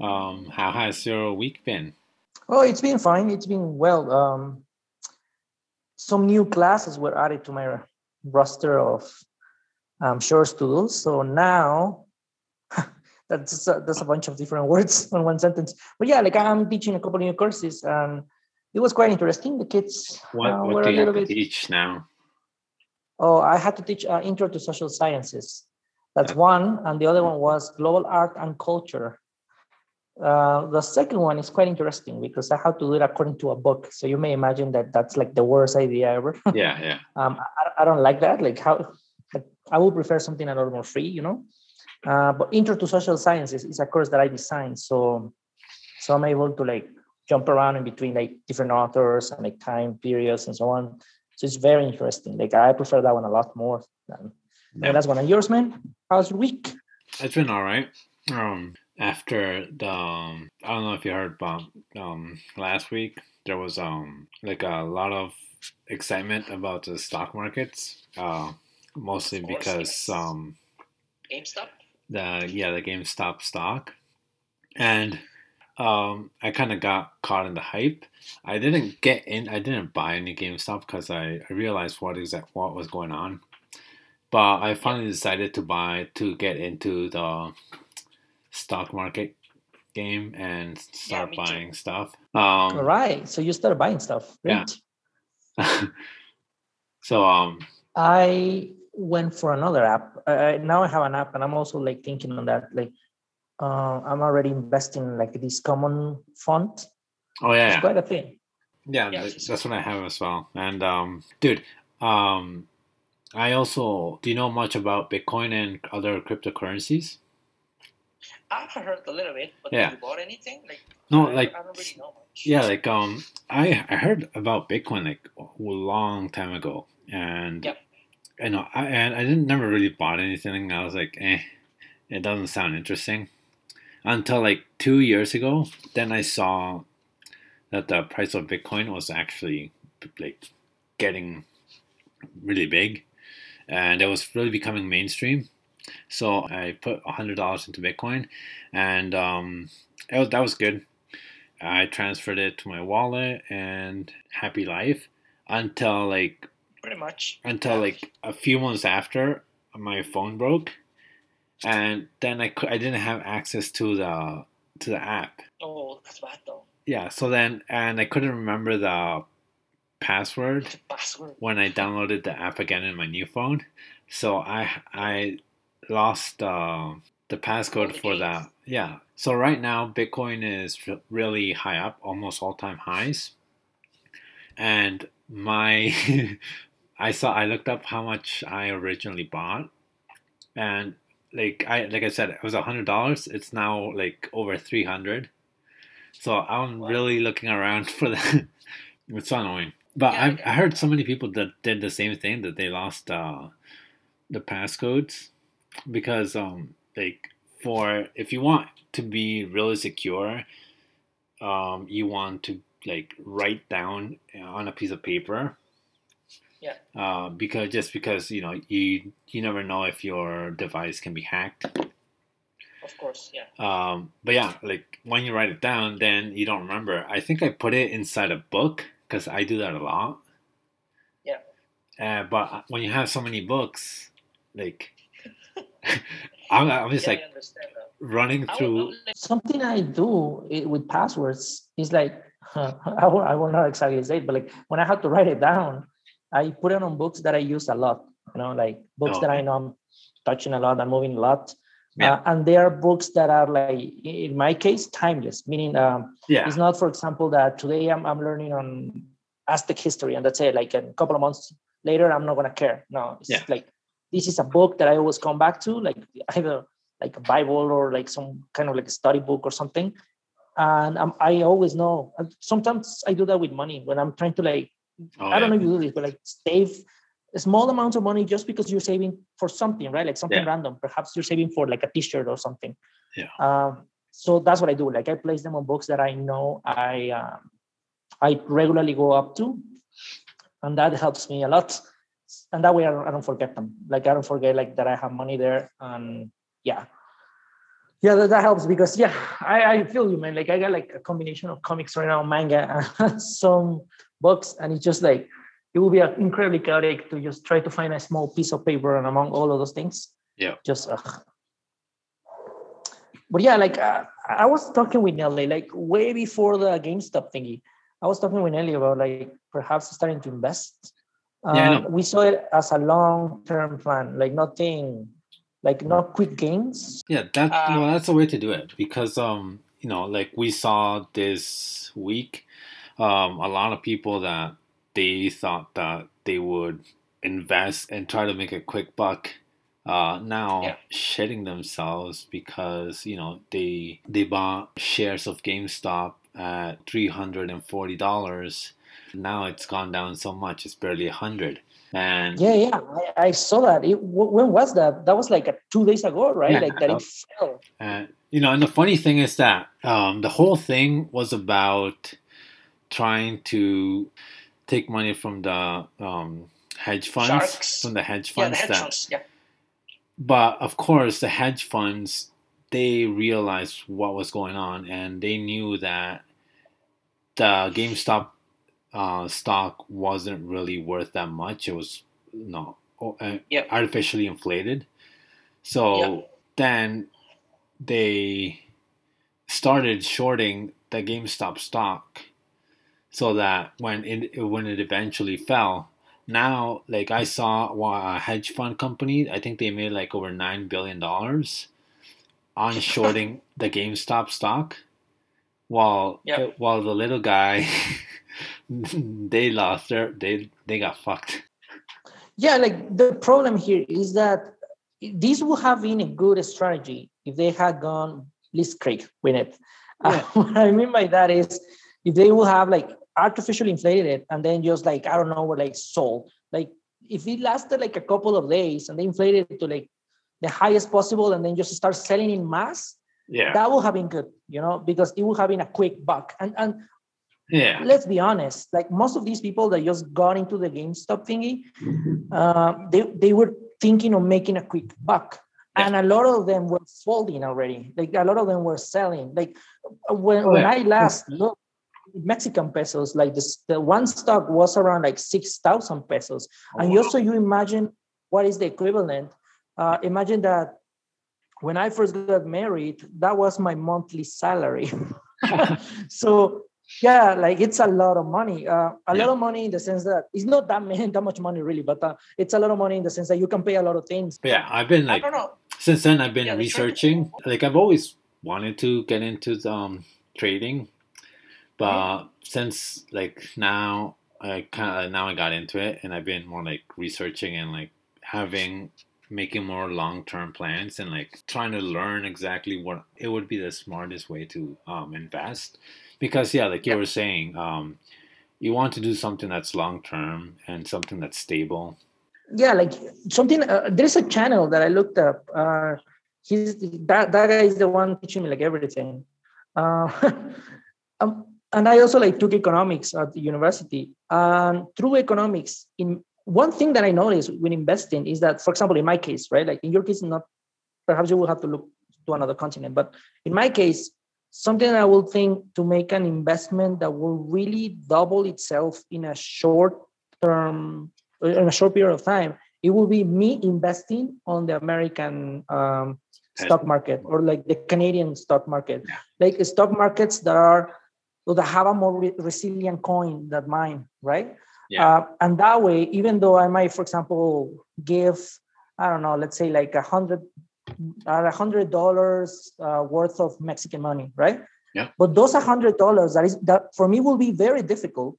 Um, how has your week been? Oh, it's been fine. It's been well. Um, some new classes were added to my roster of um, chores to do. So now that's a, that's a bunch of different words on one sentence. But yeah, like I'm teaching a couple new courses, and it was quite interesting. The kids What, uh, what were do a you have little to bit. teach now? Oh, I had to teach uh, Intro to Social Sciences. That's one, and the other one was Global Art and Culture. Uh, the second one is quite interesting because I have to do it according to a book. So you may imagine that that's like the worst idea ever. Yeah, yeah. um, I, I don't like that. Like how I would prefer something a little more free, you know. Uh, but Intro to Social Sciences is a course that I designed, so so I'm able to like jump around in between like different authors and like time periods and so on. So it's very interesting. Like I prefer that one a lot more than Yeah. that's one of yours, man. How's your week? It's been all right. Um, after the, um, I don't know if you heard, but um, last week there was um like a lot of excitement about the stock markets. Uh, mostly because um GameStop? the yeah the GameStop stock, and um I kind of got caught in the hype. I didn't get in. I didn't buy any GameStop because I, I realized what exact what was going on. But I finally decided to buy to get into the stock market game and start me too. buying stuff. All Um, right. So you started buying stuff. Yeah. So um I went for another app. I, I- now I have an app, and I'm also like thinking on that. Like, uh, I'm already investing like this common fund. oh yeah, It's yeah. quite a thing. Yeah, Yeah, th- that's what I have as well. And um, dude, um, I also do you know much about Bitcoin and other cryptocurrencies? I've heard a little bit, but Yeah. have you bought anything? Like No, I, like I don't really know much. yeah, like um, I I heard about Bitcoin like a long time ago, and Yep. I know I and I didn't never really bought anything. I was like, eh, it doesn't sound interesting. Until like two years ago, then I saw that the price of Bitcoin was actually like getting really big, and it was really becoming mainstream. So I put a hundred dollars into Bitcoin, and um, it was, that was good. I transferred it to my wallet, and happy life until like Pretty much. until like a few months after my phone broke, and then I I didn't have access to the to the app. Oh, that's bad though. Yeah, so then and I couldn't remember the password The password. when I downloaded the app again in my new phone. So I I lost uh, the passcode for that. Yeah. So right now Bitcoin is really high up, almost all time highs. And my I saw I looked up how much I originally bought, and like I like I said, it was a hundred dollars. It's now like over three hundred. So I'm Wow. really looking around for that. it's so annoying. But Yeah, I I, I heard so many people that did the same thing that they lost uh, the passcodes because um like for if you want to be really secure, um you want to like write down on a piece of paper. Yeah. Uh, because just because you know you you never know if your device can be hacked. Of course, yeah. Um, but yeah, like when you write it down, then you don't remember. I think I put it inside a book because I do that a lot. Yeah. Uh, but when you have so many books, like I'm, I'm just yeah, like I understand that. running I will- I through. Something I do i- with passwords is like I will, I will not exactly say it, but like when I have to write it down, I put it on books that I use a lot. You know, like books Oh, that I know I'm touching a lot, I'm moving a lot. Yeah. Uh, and there are books that are like, in my case, timeless. Meaning, um, Yeah, it's not, for example, that today I'm, I'm learning on Aztec history, and that's it. Like a couple of months later, I'm not gonna care. No, it's Yeah. like this is a book that I always come back to, like either like a Bible or like some kind of like a study book or something. And um, I always know. Sometimes I do that with money when I'm trying to like oh, I don't yeah. know if you do this, but like save small amounts of money just because you're saving for something, right? Like something Yeah. random. Perhaps you're saving for like a T-shirt or something. Yeah. Um, so that's what I do. Like I place them on books that I know I um, I regularly go up to, and that helps me a lot. And that way I don't, I don't forget them. Like I don't forget like that I have money there. And yeah, yeah, that, that helps because yeah, I, I feel you, man. Like I got like a combination of comics right now, manga, and some books, and it's just like it will be uh, incredibly chaotic to just try to find a small piece of paper and among all of those things. Yeah. Just. Ugh. But yeah, like uh, I was talking with Nelly, like way before the GameStop thingy. I was talking with Nelly about like perhaps starting to invest. Uh, Yeah, we saw it as a long-term plan, like nothing, like not quick gains. Yeah, that Uh, well, that's the way to do it because um, you know, like we saw this week, um, a lot of people that they thought that they would invest and try to make a quick buck, uh, now Yeah. shitting themselves because you know they they bought shares of GameStop at three hundred and forty dollars. Now it's gone down so much; it's barely a hundred. And Yeah, yeah, I, I saw that. It, wh- when was that? That was like a, two days ago, right? Yeah. Like that it fell. And you know, and the funny thing is that um, the whole thing was about trying to take money from the um, hedge funds, Sharks. from the hedge funds. Yeah, the hedge that, funds. Yeah. but of course, the hedge funds they realized what was going on, and they knew that the GameStop uh, stock wasn't really worth that much. It was no uh, Yep. artificially inflated. So Yep. then they started shorting the GameStop stock, so that when it when it eventually fell, now like I saw a hedge fund company, I think they made like over nine billion dollars on shorting the GameStop stock, while Yep. while the little guy they lost their they they got fucked. Yeah, like the problem here is that this would have been a good strategy if they had gone blitzkrieg with it. Uh, what I mean by that is if they would have like artificially inflated it and then just like I don't know, like sold. Like if it lasted like a couple of days and they inflated it to like the highest possible and then just start selling in mass, Yeah, that would have been good, you know, because it would have been a quick buck. And and yeah, let's be honest, like most of these people that just got into the GameStop thingy, uh, they, they were thinking of making a quick buck. Yeah. And a lot of them were folding already. Like a lot of them were selling. Like when, when yeah. I last looked, Mexican pesos, like this, the one stock was around like 6,000 pesos. and wow. also you imagine what is the equivalent. Uh, imagine that when I first got married, that was my monthly salary. so yeah, like it's a lot of money. Uh, a Yeah. lot of money in the sense that it's not that many, that much money really, but uh, it's a lot of money in the sense that you can pay a lot of things. yeah. I've been I like don't know. since then I've been Yeah, researching. Like I've always wanted to get into um, trading, but since like now I kind of now I got into it, and I've been more like researching and like having making more long term plans and like trying to learn exactly what it would be the smartest way to um, invest. Because yeah, like you were saying, um, you want to do something that's long term and something that's stable. Yeah, like something. Uh, there's a channel that I looked up. Uh, he's that that guy is the one teaching me like everything. Uh, um, and I also like took economics at the university. And through economics, in one thing that I noticed when investing is that, for example, in my case, right, like in your case, not perhaps you will have to look to another continent, but in my case, something I will think to make an investment that will really double itself in a short term, in a short period of time, it will be me investing on the American um, stock market or like the Canadian stock market, Yeah. like stock markets that are that have a more re- resilient coin than mine, right? Yeah. Uh, and that way, even though I might, for example, give, I don't know, let's say like a hundred, a hundred dollars uh, worth of Mexican money, right? Yeah. But those a hundred dollars that is that for me will be very difficult.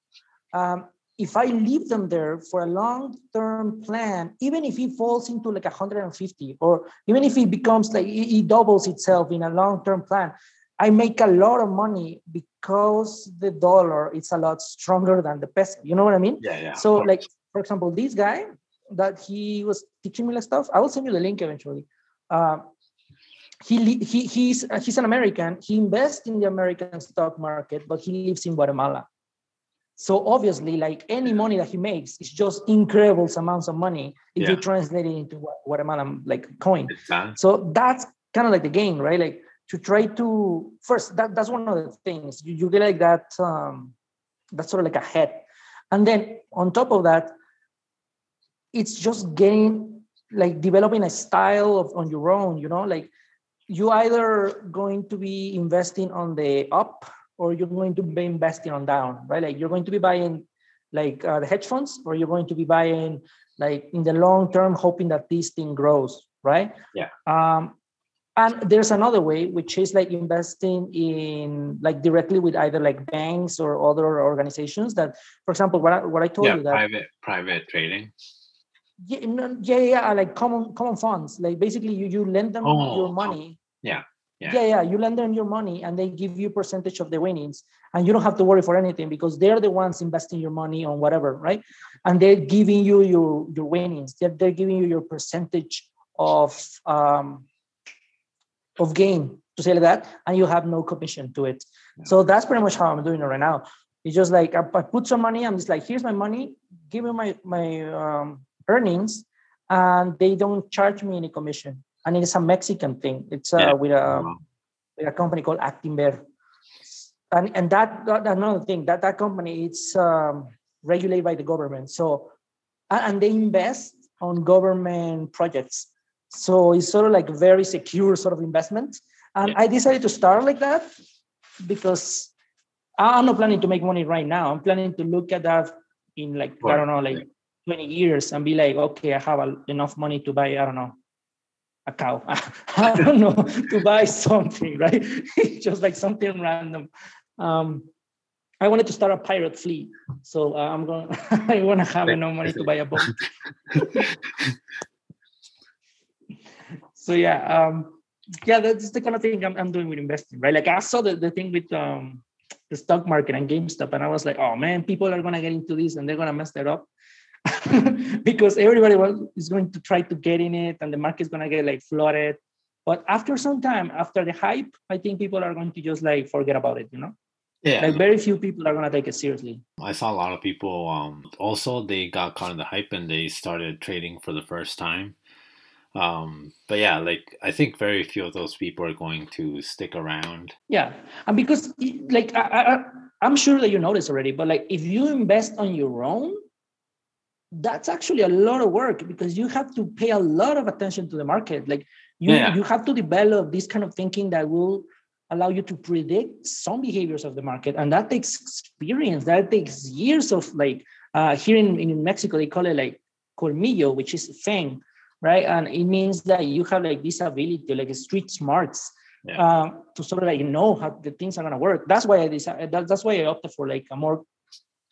Um, if I leave them there for a long-term plan, even if it falls into like 150, or even if it becomes like it, doubles itself in a long-term plan, I make a lot of money because the dollar is a lot stronger than the peso. You know what I mean? Yeah, yeah. so like for example this guy that he was teaching me like stuff i will send you the link eventually uh, he, he he's uh, he's an american. He invests in the american stock market but he lives in guatemala. So obviously like any money that he makes is just incredible amounts of money if Yeah. you translate it into Gua- guatemalan like coin. So that's kind of like the game right? Like to try to first that, that's one of the things. You, you get like that um, that's sort of like a head. And then on top of that it's just getting like developing a style of on your own you know like you either going to be investing on the up or you're going to be investing on down right like you're going to be buying like uh, the hedge funds or you're going to be buying like in the long term hoping that this thing grows right Yeah. um and there's another way which is like investing in like directly with either like banks or other organizations that for example what I, what I told yeah, you that private private trading. Yeah, no, yeah, yeah, like common common funds. Like basically, you you lend them Oh, your com- money. yeah, yeah. yeah, yeah. You lend them your money, and they give you percentage of the winnings, and you don't have to worry for anything because they're the ones investing your money on whatever, right? And they're giving you your your winnings. They're they're giving you your percentage of um of gain to say like that, and you have no commission to it. So that's pretty much how I'm doing it right now. It's just like I, I put some money. I'm just like, here's my money. Give me my my um, earnings, and they don't charge me any commission. And it's a Mexican thing. It's uh, Yeah. with a Wow. with a company called Actinver. And and that, that another thing that that company it's um, regulated by the government. So and, they invest on government projects. So it's sort of like very secure sort of investment. And Yeah. I decided to start like that because I'm not planning to make money right now. I'm planning to look at that in like I don't know, like 20 years and be like, okay, I have a, enough money to buy, I don't know, a cow. I don't know, to buy something, right? Just like something random. Um, I wanted to start a pirate fleet, so uh, I'm going. I want to have enough money to buy a boat. so yeah, um, yeah, that's the kind of thing I'm, I'm doing with investing, right? Like I saw the, the thing with um, the stock market and GameStop, and I was like, oh man, people are gonna get into this and they're gonna mess that up. because everybody was, is going to try to get in it and the market's going to get like flooded but after some time after the hype i think people are going to just like forget about it you know Yeah, like very few people are going to take it seriously I saw a lot of people. Um, also, they got caught in the hype and they started trading for the first time. Um, but yeah, like I think very few of those people are going to stick around. yeah and because like I, I i'm sure that you noticed already but like if you invest on your own that's actually a lot of work because you have to pay a lot of attention to the market. Like you Yeah. you have to develop this kind of thinking that will allow you to predict some behaviors of the market. And that takes experience. That takes years of like uh, here in, in mexico they call it like colmillo which is fang right? And it means that you have like this ability like street smarts Yeah. uh, to sort of like know how the things are going to work. That's why i decided that, that's why i opted for like a more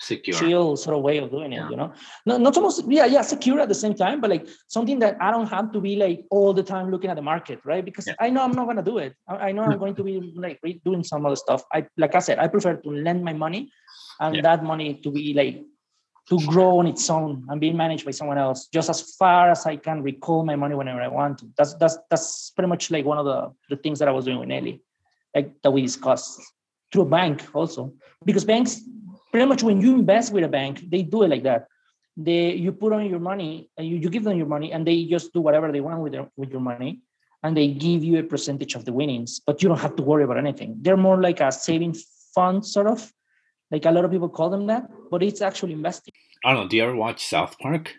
Secure. chill sort of way of doing it, Yeah. you know? No, not almost, yeah, yeah, secure at the same time, but like something that I don't have to be like all the time looking at the market, right? Because Yeah. I know I'm not gonna do it. I, I know I'm going to be like doing some other stuff. I like I said, I prefer to lend my money and Yeah. that money to be like to grow on its own and being managed by someone else, just as far as I can recall my money whenever I want to. That's that's that's pretty much like one of the, the things that I was doing with Nelly, like that we discussed through a bank also. Because banks pretty much when you invest with a bank, they do it like that. They you put on your money and you, you give them your money and they just do whatever they want with their, with your money and they give you a percentage of the winnings, but you don't have to worry about anything. They're more like a saving fund sort of. Like a lot of people call them that, but it's actually investing. I don't know. Do you ever watch South Park?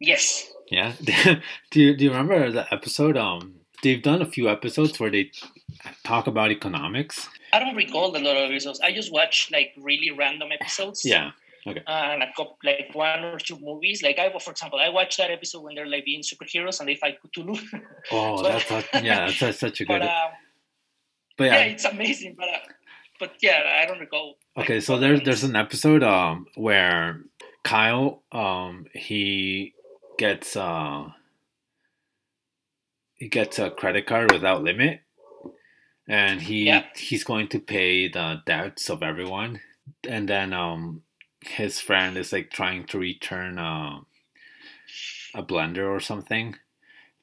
Yes. Yeah. do you do you remember the episode? Um, they've done a few episodes where they talk about economics. I don't recall a lot of episodes. I just watch like really random episodes. Yeah. Okay. And a couple, like one or two movies. Like I, for example, I watched that episode when they're like being superheroes and they fight Cthulhu. Oh, But- that's such, yeah, that's such- a but good. uh, But yeah. yeah, it's amazing. But uh, but yeah, I don't recall. Okay, so there's there's an episode um where Kyle um he gets uh he gets a credit card without limit and he Yeah. he's going to pay the debts of everyone and then um his friend is like trying to return uh, a blender or something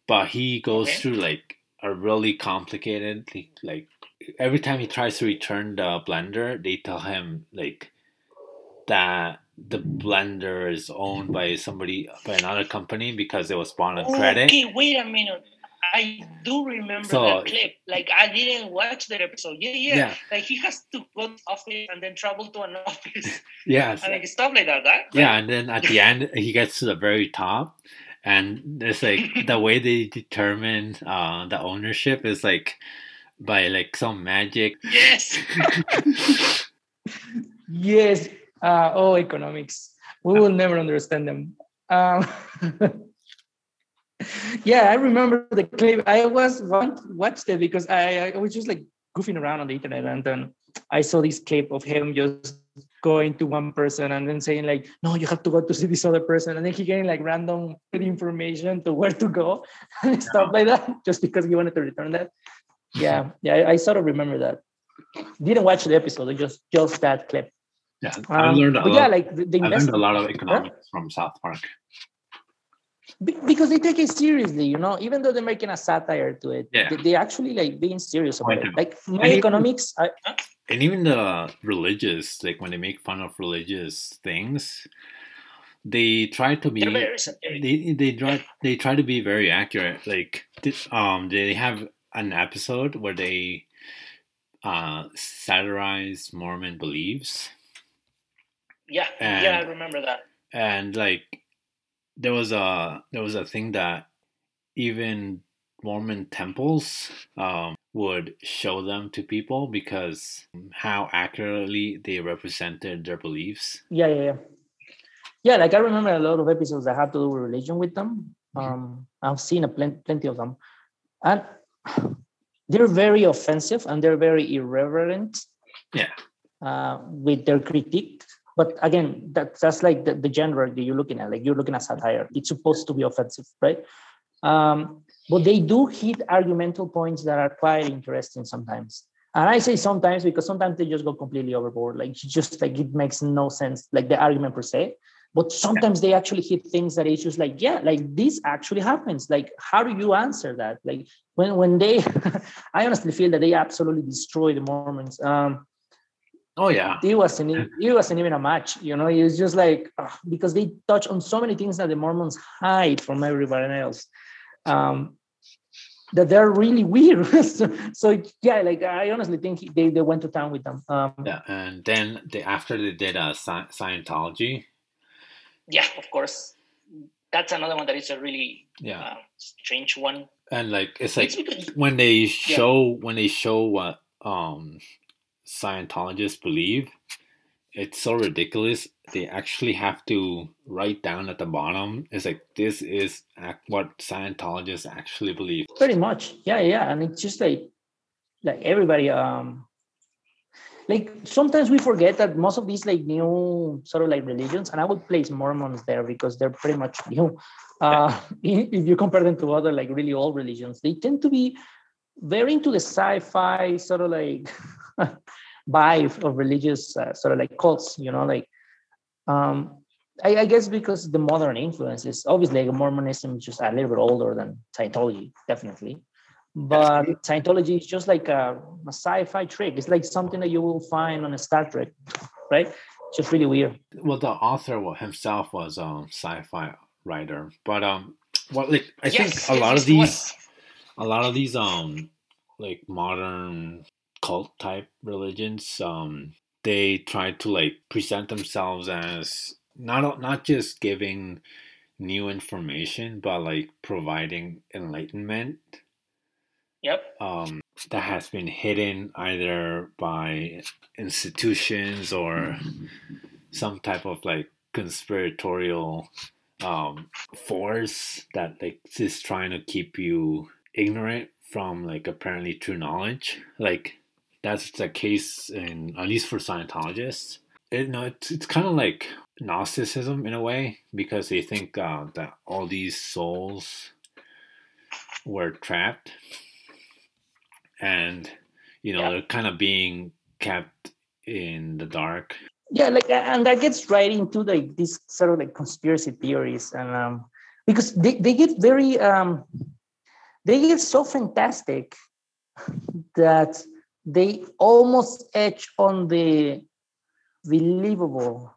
but he goes Okay. through like a really complicated like, like every time he tries to return the blender, they tell him like that the blender is owned by somebody by another company because it was bought on credit. Okay, wait a minute. I do remember So- that clip. Like I didn't watch that episode. Yeah, yeah, Yeah. Like he has to go to office and then travel to an office Yes. and like stuff like that. Right? Yeah, and then at the end he gets to the very top, and it's like the way they determine uh, the ownership is like by like some magic. Yes. Yes. Uh, oh, economics. We will never understand them. Um, yeah, I remember the clip. I was watched it because I, I was just like goofing around on the internet, and then I saw this clip of him just going to one person and then saying like, "No, you have to go to see this other person," and then he getting like random information to where to go and stuff like that, just because he wanted to return that. Yeah, yeah, I, I sort of remember that. Didn't watch the episode, just just that clip. Yeah, I Um, learned a lot. yeah, like the, the I learned a lot of economics from South Park. Be- because they take it seriously, you know, even though they're making a satire to it, Yeah. they, they actually like being serious about it. Like my And even- economics, I, and even the religious like when they make fun of religious things they try to be They're very satiric. they they try they try to be very accurate like um they have an episode where they uh satirize mormon beliefs Yeah, yeah, I remember that. and like there was a there was a thing that even mormon temples um, would show them to people because how accurately they represented their beliefs yeah, yeah, yeah. Yeah, like I remember a lot of episodes that had to do with religion with them. Um, I've seen a plen- plenty of them. And they're very offensive and they're very irreverent. Yeah. Uh, with their critique. But again, that, that's like the, the genre that you're looking at. Like you're looking at satire. It's supposed to be offensive, right? Um, but they do hit argumental points that are quite interesting sometimes. And I say sometimes because sometimes they just go completely overboard. Like just like it makes no sense, like the argument per se. But sometimes they actually hit things that it's just like, yeah, like this actually happens. Like, how do you answer that? Like when when they, I honestly feel that they absolutely destroy the Mormons. Um, oh yeah. It wasn't it wasn't even a match you know? It's just like ugh, because they touch on so many things that the mormons hide from everybody else. Um that they're really weird. So, so yeah like i honestly think they, they went to town with them. Um yeah and then they after they did uh, Sci- scientology. Yeah, of course. That's another one that is a really yeah. uh, strange one. and like it's like it's because when they show when they show what um Scientologists believe, it's so ridiculous. They actually have to write down at the bottom. It's like this is what Scientologists actually believe. pretty much yeah yeah and it's just like like everybody um like sometimes we forget that most of these like new sort of like religions and i would place mormons there because they're pretty much new uh if you compare them to other like really old religions they tend to be very into the sci-fi sort of like vibe of religious uh, sort of like cults you know like um I, I guess because the modern influences, obviously, like Mormonism is just a little bit older than Scientology, definitely. But Scientology is just like a, a sci-fi trick. It's like something that you will find on a Star Trek, right? It's just really weird. Well, the author himself was a sci-fi writer, but um, what like I Yes, think a yes, lot of he was. these, a lot of these um like modern cult type religions um they try to like present themselves as not not just giving new information but like providing enlightenment Yep. um that has been hidden either by institutions or some type of like conspiratorial um force that like is trying to keep you ignorant from like apparently true knowledge like that's the case in at least for scientologists. It, no it's, it's kind of like gnosticism in a way because they think uh, that all these souls were trapped. And you know Yeah. they're kind of being kept in the dark. Yeah, like and that gets right into like these sort of like conspiracy theories, and um, because they, they get very um, they get so fantastic that they almost edge on the believable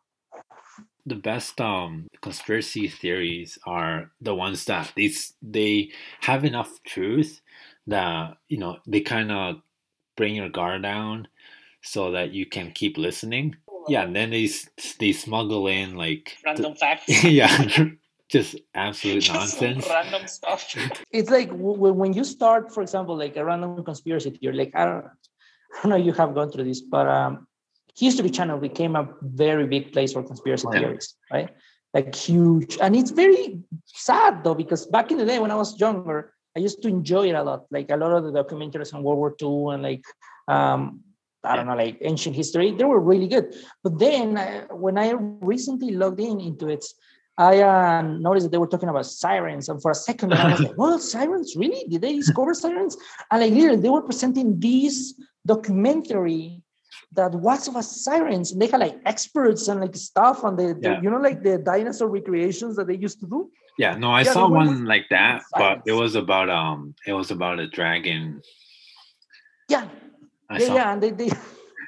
the best um conspiracy theories are the ones that they they have enough truth that you know they kind of bring your guard down so that you can keep listening. Yeah, and then they they smuggle in like Random facts. yeah, just absolute Just nonsense. random stuff. it's like w- w- when you start, for example, like a random conspiracy theory. Like I don't, I don't know, you have gone through this, but um, History Channel became a very big place for conspiracy Oh, yeah. theories, right? Like huge, and it's very sad though because back in the day when I was younger, I used to enjoy it a lot. Like a lot of the documentaries on World War II and like um, I don't know, like ancient history, they were really good. But then uh, when I recently logged in into it, I uh, noticed that they were talking about sirens, and for a second I was like, "Well, sirens? Really? Did they discover sirens?" And like literally, they were presenting this documentary that was about sirens, and they had like experts and like stuff on the, the- you know, like the dinosaur recreations that they used to do. Yeah, no, I Yeah, saw one like that, but it was about um, it was about a dragon. Yeah, I yeah, saw. yeah, and they, they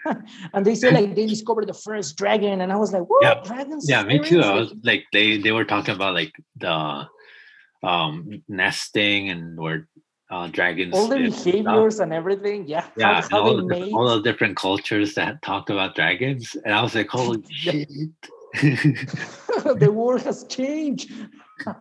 and they say like they discovered the first dragon, and I was like, "What? Yeah. Dragons? Yeah, me too. I was like, they they were talking about like the um nesting and where uh dragons all the live and behaviors and everything. Yeah, Yeah, how, and all, the, made. all the different cultures that talk about dragons, and I was like, holy shit! the world has changed.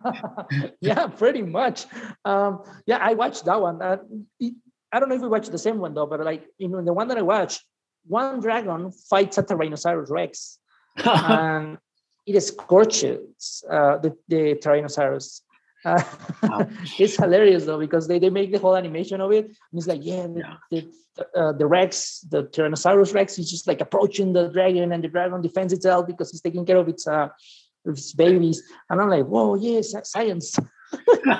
yeah, pretty much. Um, yeah, I watched that one. Uh, it- I don't know if we watched the same one though, but like you know, the one that I watched, one dragon fights a Tyrannosaurus Rex, and it scorches uh, the, the Tyrannosaurus. Uh, it's hilarious though because they, they make the whole animation of it, and it's like, yeah, the, Yeah. the, uh, the Rex, the Tyrannosaurus Rex, is just like approaching the dragon, and the dragon defends itself because it's taking care of its uh, its babies. And I'm like, whoa, yes, science.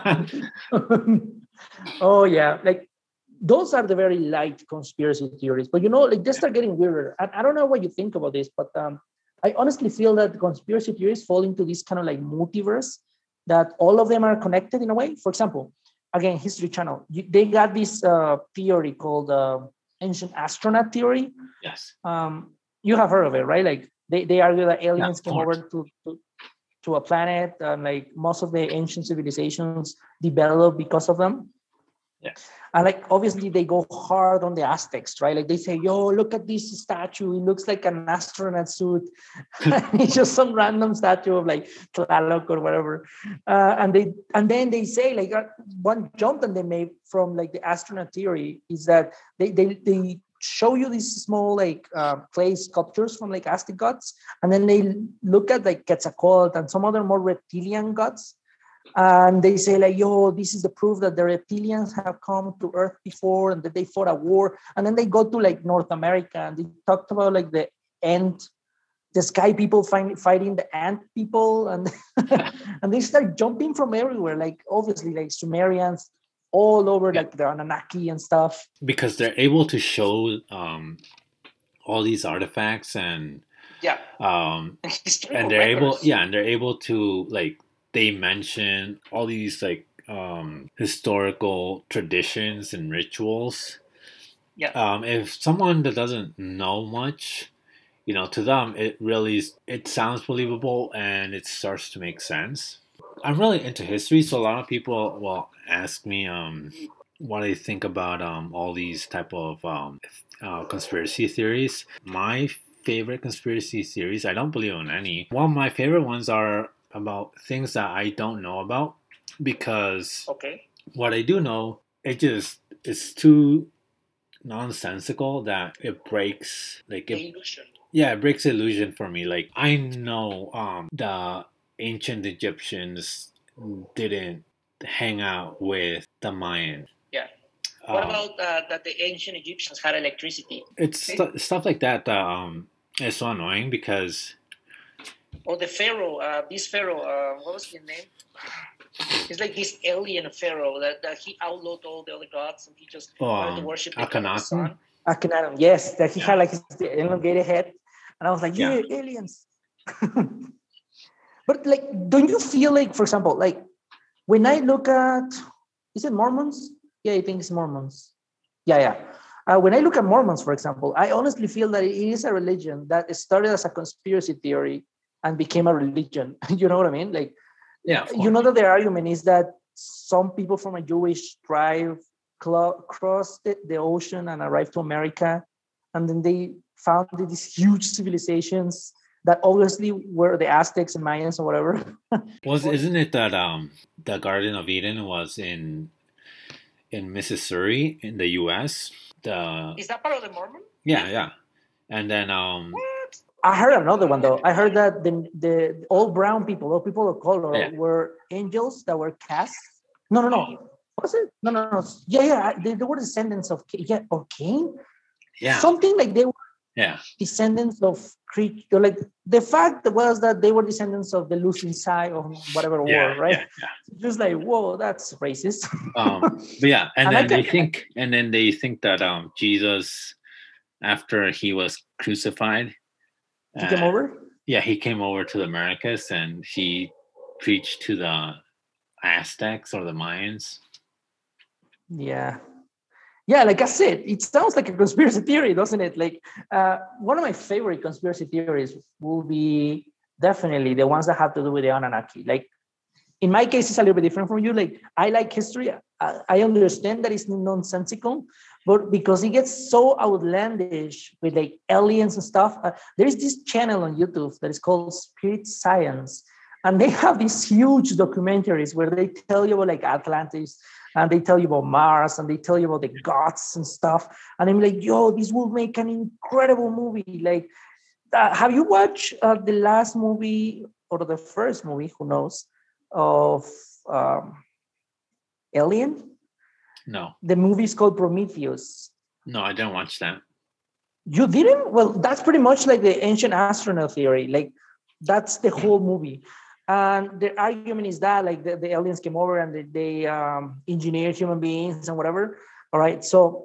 oh yeah, like those are the very light conspiracy theories. But you know, like they start getting weirder. And I don't know what you think about this, but um, I honestly feel that the conspiracy theories fall into this kind of like multiverse that all of them are connected in a way. For example, again, History Channel, you, they got this uh, theory called uh, ancient astronaut theory. yes. Um, you have heard of it, right? Like they, they argue that aliens of came over to, to to a planet and like most of the ancient civilizations developed because of them. Yeah. And like obviously they go hard on the Aztecs, right? Like they say, yo, look at this statue. It looks like an astronaut suit. it's just some random statue of like Tlaloc or whatever. Uh, and they and then they say like uh, one jump that they made from like the astronaut theory is that they they they show you these small like uh, clay sculptures from like Aztec gods, and then they look at like Quetzalcoatl and some other more reptilian gods, and they say like, "Yo, this is the proof that the reptilians have come to Earth before and that they fought a war." And then they go to like North America and they talked about like the ant, the sky people find, fighting the ant people, and and they start jumping from everywhere. Like obviously like Sumerians all over Yeah. like the Anunnaki and stuff. because they're able to show um all these artifacts and Yeah. um Historical and they're able yeah and they're able to like they mention all these like um historical traditions and rituals. Yeah. um if someone that doesn't know much you know to them it really is- it sounds believable and it starts to make sense. I'm really into history so a lot of people will ask me um what i think about um all these type of um uh, conspiracy theories. My favorite conspiracy theories i don't believe in any. One of my favorite ones are about things that i don't know about because Okay. what I do know, it just it's too nonsensical that it breaks like it, illusion. yeah, it breaks illusion for me. Like I know um the ancient Egyptians didn't hang out with the Mayan. Yeah. What Um, about uh, that the ancient Egyptians had electricity? it's stu- stuff like that that um is so annoying because Or the pharaoh, uh, this pharaoh, uh, what was his name? He's like this alien pharaoh that, that he outlawed all the other gods and he just wanted to um, worship the the Akhenaten. sun. Akhenaten, yes, that he had like his elongated head, and I was like, Yeah. yeah, aliens. but like, don't you feel like, for example, like when I look at, is it Mormons? Yeah, I think it's Mormons. Yeah, yeah. Uh, when I look at Mormons, for example, I honestly feel that it is a religion that started as a conspiracy theory and became a religion. you know what I mean? Like, Yeah. you know that their argument is that some people from a Jewish tribe clo- crossed the, the ocean and arrived to America, and then they founded these huge civilizations that obviously were the Aztecs and Mayans or whatever. Was isn't it that um the Garden of Eden was in in Missouri in the U.S. The Is that part of the Mormon? yeah yeah, and then um What? I heard another one though. I heard that the the old brown people, all people of color, Yeah. were angels that were cast. No, no, no. Was it? No, no, no. Yeah, yeah. They, they were descendants of yeah, or Cain. yeah Something like they were yeah descendants of creature. Like the fact was that they were descendants of the losing side of whatever yeah war, right? yeah, Just like whoa, that's racist. Um, but yeah, and, And I then they think, and then they think that um Jesus, after he was crucified, He came uh, over. yeah, he came over to the Americas and he preached to the Aztecs or the Mayans. Yeah. Yeah, like I said, it sounds like a conspiracy theory, doesn't it? Like uh, one of my favorite conspiracy theories will be definitely the ones that have to do with the Anunnaki. Like in my case, it's a little bit different from you. Like I like history. I, I understand that it's nonsensical, but because it gets so outlandish with like aliens and stuff, uh, there is this channel on YouTube that is called Spirit Science. And they have these huge documentaries where they tell you about like Atlantis, and they tell you about Mars and they tell you about the gods and stuff. And I'm like, yo, this will make an incredible movie. Like, uh, have you watched uh, the last movie or the first movie, who knows, of um, Alien? No, The movie is called Prometheus. no, I don't watch that. You didn't? Well, that's pretty much like the ancient astronaut theory. Like, that's the whole movie. And the argument is that like the, the aliens came over and they, they um, engineered human beings and whatever. All right. So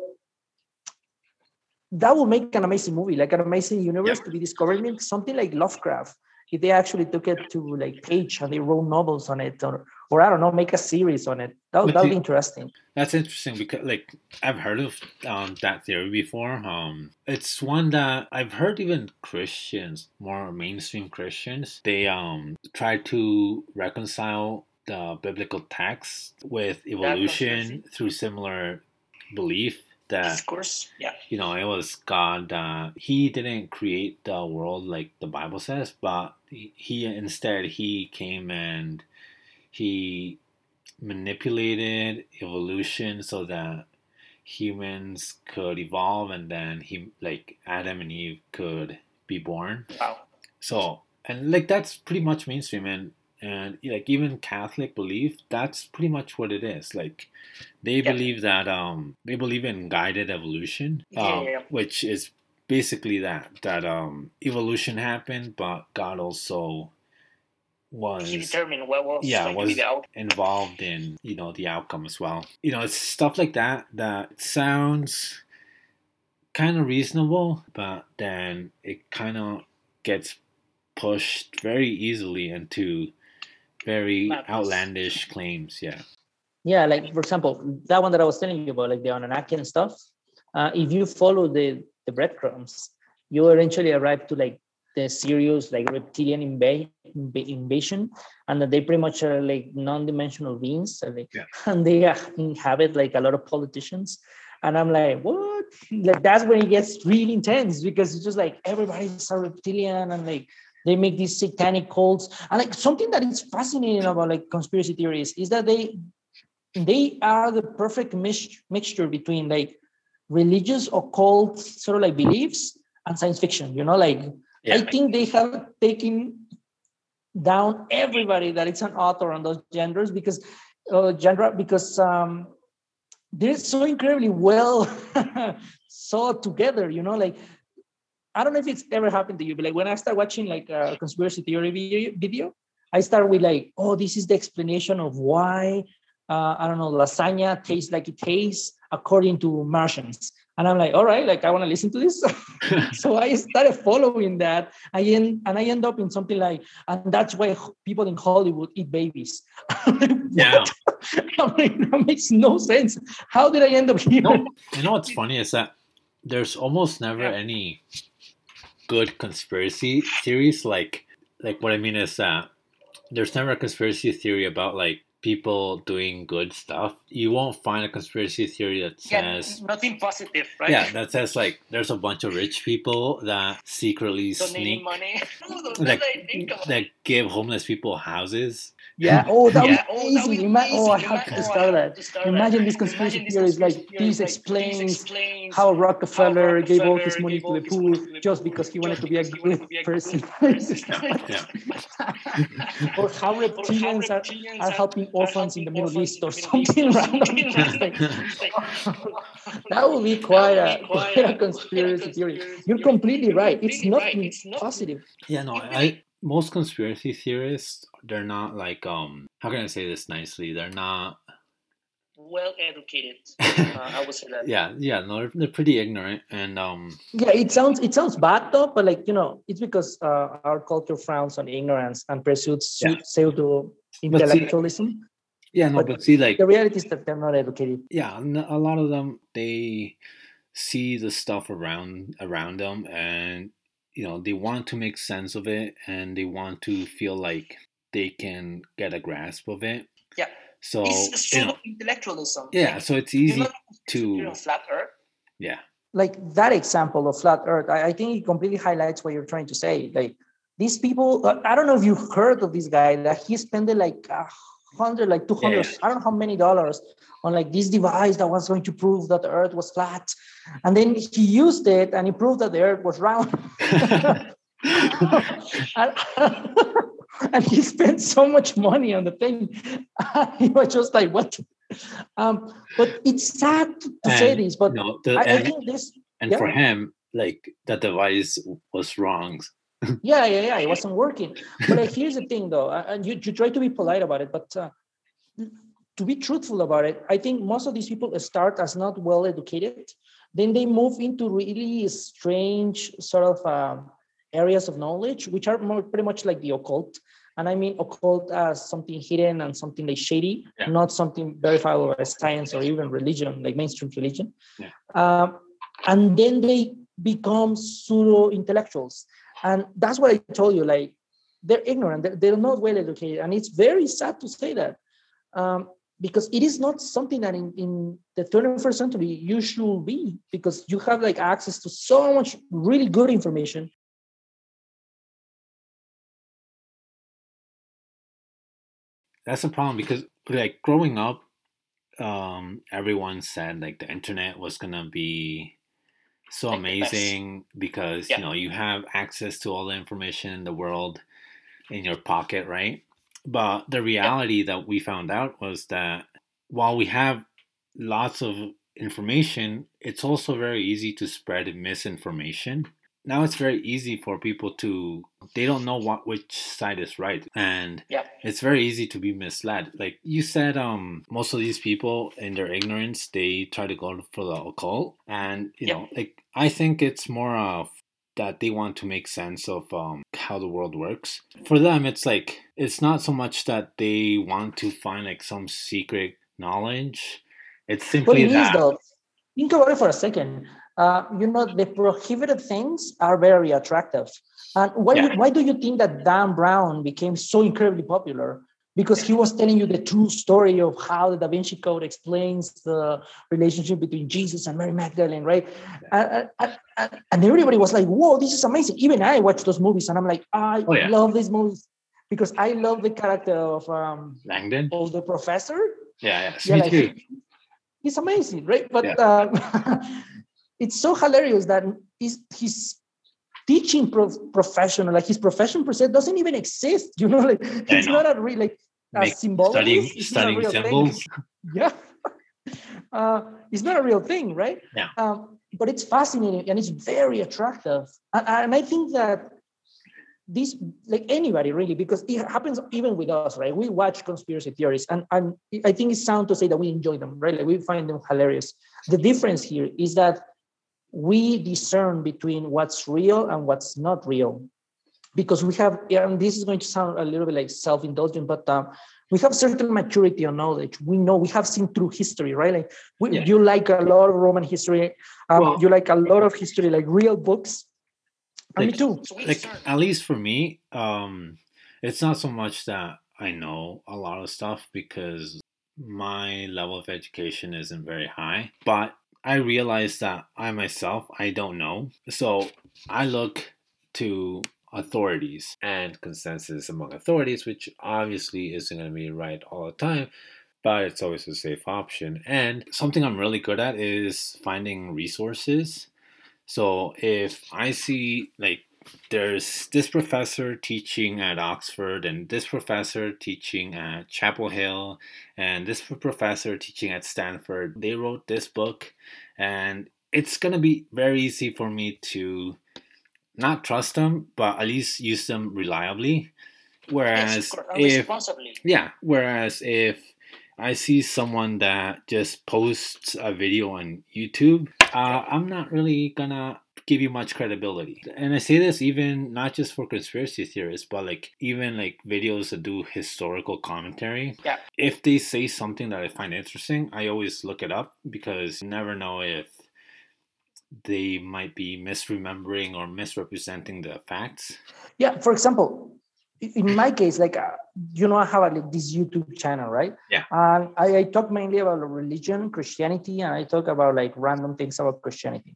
that will make an amazing movie, like an amazing universe to be discovered. Something like Lovecraft, if they actually took it to like page and they wrote novels on it, or or I don't know, make a series on it. That would be interesting. That's interesting because, like, I've heard of um, that theory before. Um, it's one that I've heard even Christians, more mainstream Christians, they um try to reconcile the biblical text with evolution through similar belief that Discourse. Yeah. you know it was God. Uh, he didn't create the world like the Bible says, but he, he instead he came and he manipulated evolution so that humans could evolve and then he like Adam and Eve could be born. Wow. So and like that's pretty much mainstream and and like even Catholic belief, that's pretty much what it is. Like they Yeah. believe that um they believe in guided evolution, um, yeah, yeah. which is basically that that um evolution happened, but God also was He determined what was yeah going be was the involved in you know the outcome as well you know it's stuff like that that sounds kind of reasonable but then it kind of gets pushed very easily into very Madness. outlandish claims yeah Yeah, like for example, that one that I was telling you about, like the Anunnaki and stuff. Uh, if you follow the the breadcrumbs, you eventually arrive to like the serious like reptilian inv- invasion, and that they pretty much are like non-dimensional beings, Yeah. and they uh, inhabit like a lot of politicians. And I'm like, what? Like that's when it gets really intense because it's just like everybody's a reptilian and like they make these satanic cults. And like something that is fascinating about like conspiracy theories is that they they are the perfect mix- mixture between like religious occult sort of like beliefs and science fiction you know like i think they have taken down everybody that it's an author on those genders because uh, genre because um they're so incredibly well sewed together you know like i don't know if it's ever happened to you but like when i start watching like a conspiracy theory video i start with like oh this is the explanation of why uh, I don't know, lasagna tastes like it tastes according to Martians. And I'm like, all right, like I want to listen to this. so I started following that. I end, and I end up in something like, and that's why people in Hollywood eat babies. Like, yeah? I'm like, that makes no sense. How did I end up here? no, you know what's funny is that there's almost never any good conspiracy theories like like what I mean is that there's never a conspiracy theory about like people doing good stuff. You won't find a conspiracy theory that says Yeah, nothing positive, right? yeah, that says like there's a bunch of rich people that secretly Donating sneak money. that, that give homeless people houses. Yeah. Oh, that Yeah, would oh, be that would easy. be Ima- oh, I have to Ima- oh, start that. to Imagine this conspiracy Imagine theory is like this explains explains how Rockefeller gave all his Rockefeller money gave to all the his poor money to the just poor because he wanted just to be a because he wanted good to be a person. good Yeah. or how Or how reptilians are, are helping orphans in the Middle East or in the Middle something random. like- random. That would be quite a, quite quite a a- conspiracy theory. You're completely right. It's not It's positive. Yeah, no, I most conspiracy theorists they're not like um how can I say this nicely? They're not well educated. Uh, I would say that. yeah, yeah, no, they're, they're pretty ignorant and um Yeah, it sounds it sounds bad though, but like you know, it's because uh, our culture frowns on ignorance and pursues Yeah. pseudo intellectualism. yeah, no, But but see like The reality is that they're not educated. yeah, a lot of them they see the stuff around around them and you know, they want to make sense of it and they want to feel like they can get a grasp of it. Yeah. So, It's you know, pseudo intellectualism. yeah, so it's You easy know, to flat Earth. yeah. Like that example of flat Earth, I, I think it completely highlights what you're trying to say. Like these people, uh, I don't know if you heard of this guy that he spent like a hundred, like two hundred, Yeah. I don't know how many dollars on like this device that was going to prove that the Earth was flat, and then he used it and he proved that the Earth was round. and, and he spent so much money on the thing. he was just like, what? Um, but it's sad to to say this, but no, the, I, I and, think this, and yeah. for him, like the device was wrong. Yeah, yeah, yeah, it wasn't working. But like, here's the thing, though, uh, and you, you try to be polite about it, but uh, to be truthful about it, I think most of these people start as not well educated. Then they move into really strange sort of um, areas of knowledge, which are more pretty much like the occult. And I mean occult as something hidden and something like shady, Yeah. not something verifiable by science or even religion, like mainstream religion. Yeah. Um, and then they become pseudo intellectuals. And that's what I told you. Like they're ignorant, they're, they're not well educated. And it's very sad to say that. Um, because it is not something that in, in the 21st century you should be because you have like access to so much really good information That's a problem because like growing up, um, everyone said like the internet was gonna be so amazing because Yeah. you know you have access to all the information in the world in your pocket, right? But the reality that we found out was that while we have lots of information, it's also very easy to spread misinformation. Now it's very easy for people to they don't know what which side is right and Yeah. it's very easy to be misled. Like you said, um, most of these people in their ignorance they try to go for the occult, and you Yeah. know, like I think it's more of that they want to make sense of um, how the world works. For them, it's like it's not so much that they want to find like some secret knowledge. It's But simply it is that. though. Think about it for a second. Uh, you know, the prohibited things are very attractive. And why, Yeah. why do you think that Dan Brown became so incredibly popular? Because he was telling you the true story of how the Da Vinci Code explains the relationship between Jesus and Mary Magdalene, right? And, and, and- everybody was like, whoa, this is amazing. Even I watched those movies and I'm like, I Oh, yeah. love these movies because I love the character of, um, Langdon. of the professor Yeah, yeah. yeah, Me like, too. he's amazing, right? But Yeah. uh, it's so hilarious that his, his teaching prof- profession, like his profession per se, doesn't even exist. You know, like it's know. not a real like a symbol. studying it's not a studying real thing. symbols. Yeah, uh, it's not a real thing, right? Yeah. Um, but it's fascinating and it's very attractive, and, and I think that this like anybody really because it happens even with us right we watch conspiracy theories and, and i think it's sound to say that we enjoy them right like we find them hilarious the difference here is that we discern between what's real and what's not real. Because we have and this is going to sound a little bit like self-indulgent but um, we have certain maturity or knowledge. We know we have seen through history right? Like we, Yeah. you like a lot of roman history um, Well- you like a lot of history like real books. And me too. Like at least for me um it's not so much that i know a lot of stuff because my level of education isn't very high but i realize that i myself i don't know. So i look to authorities and consensus among authorities which obviously isn't going to be right all the time but it's always a safe option. And something i'm really good at is finding resources. So if I see like there's this professor teaching at Oxford and this professor teaching at Chapel Hill and this professor teaching at Stanford, they wrote this book and it's going to be very easy for me to not trust them, but at least use them reliably. Whereas yes, if yeah. Whereas if I see someone that just posts a video on YouTube, uh, I'm not really gonna give you much credibility. And I say this even not just for conspiracy theorists, but like even like videos that do historical commentary. Yeah. If they say something that I find interesting, I always look it up because you never know if they might be misremembering or misrepresenting the facts. Yeah, for example, in my case, like uh, you know, I have like this YouTube channel, right? Yeah. And I, I talk mainly about religion, Christianity, and I talk about like random things about Christianity.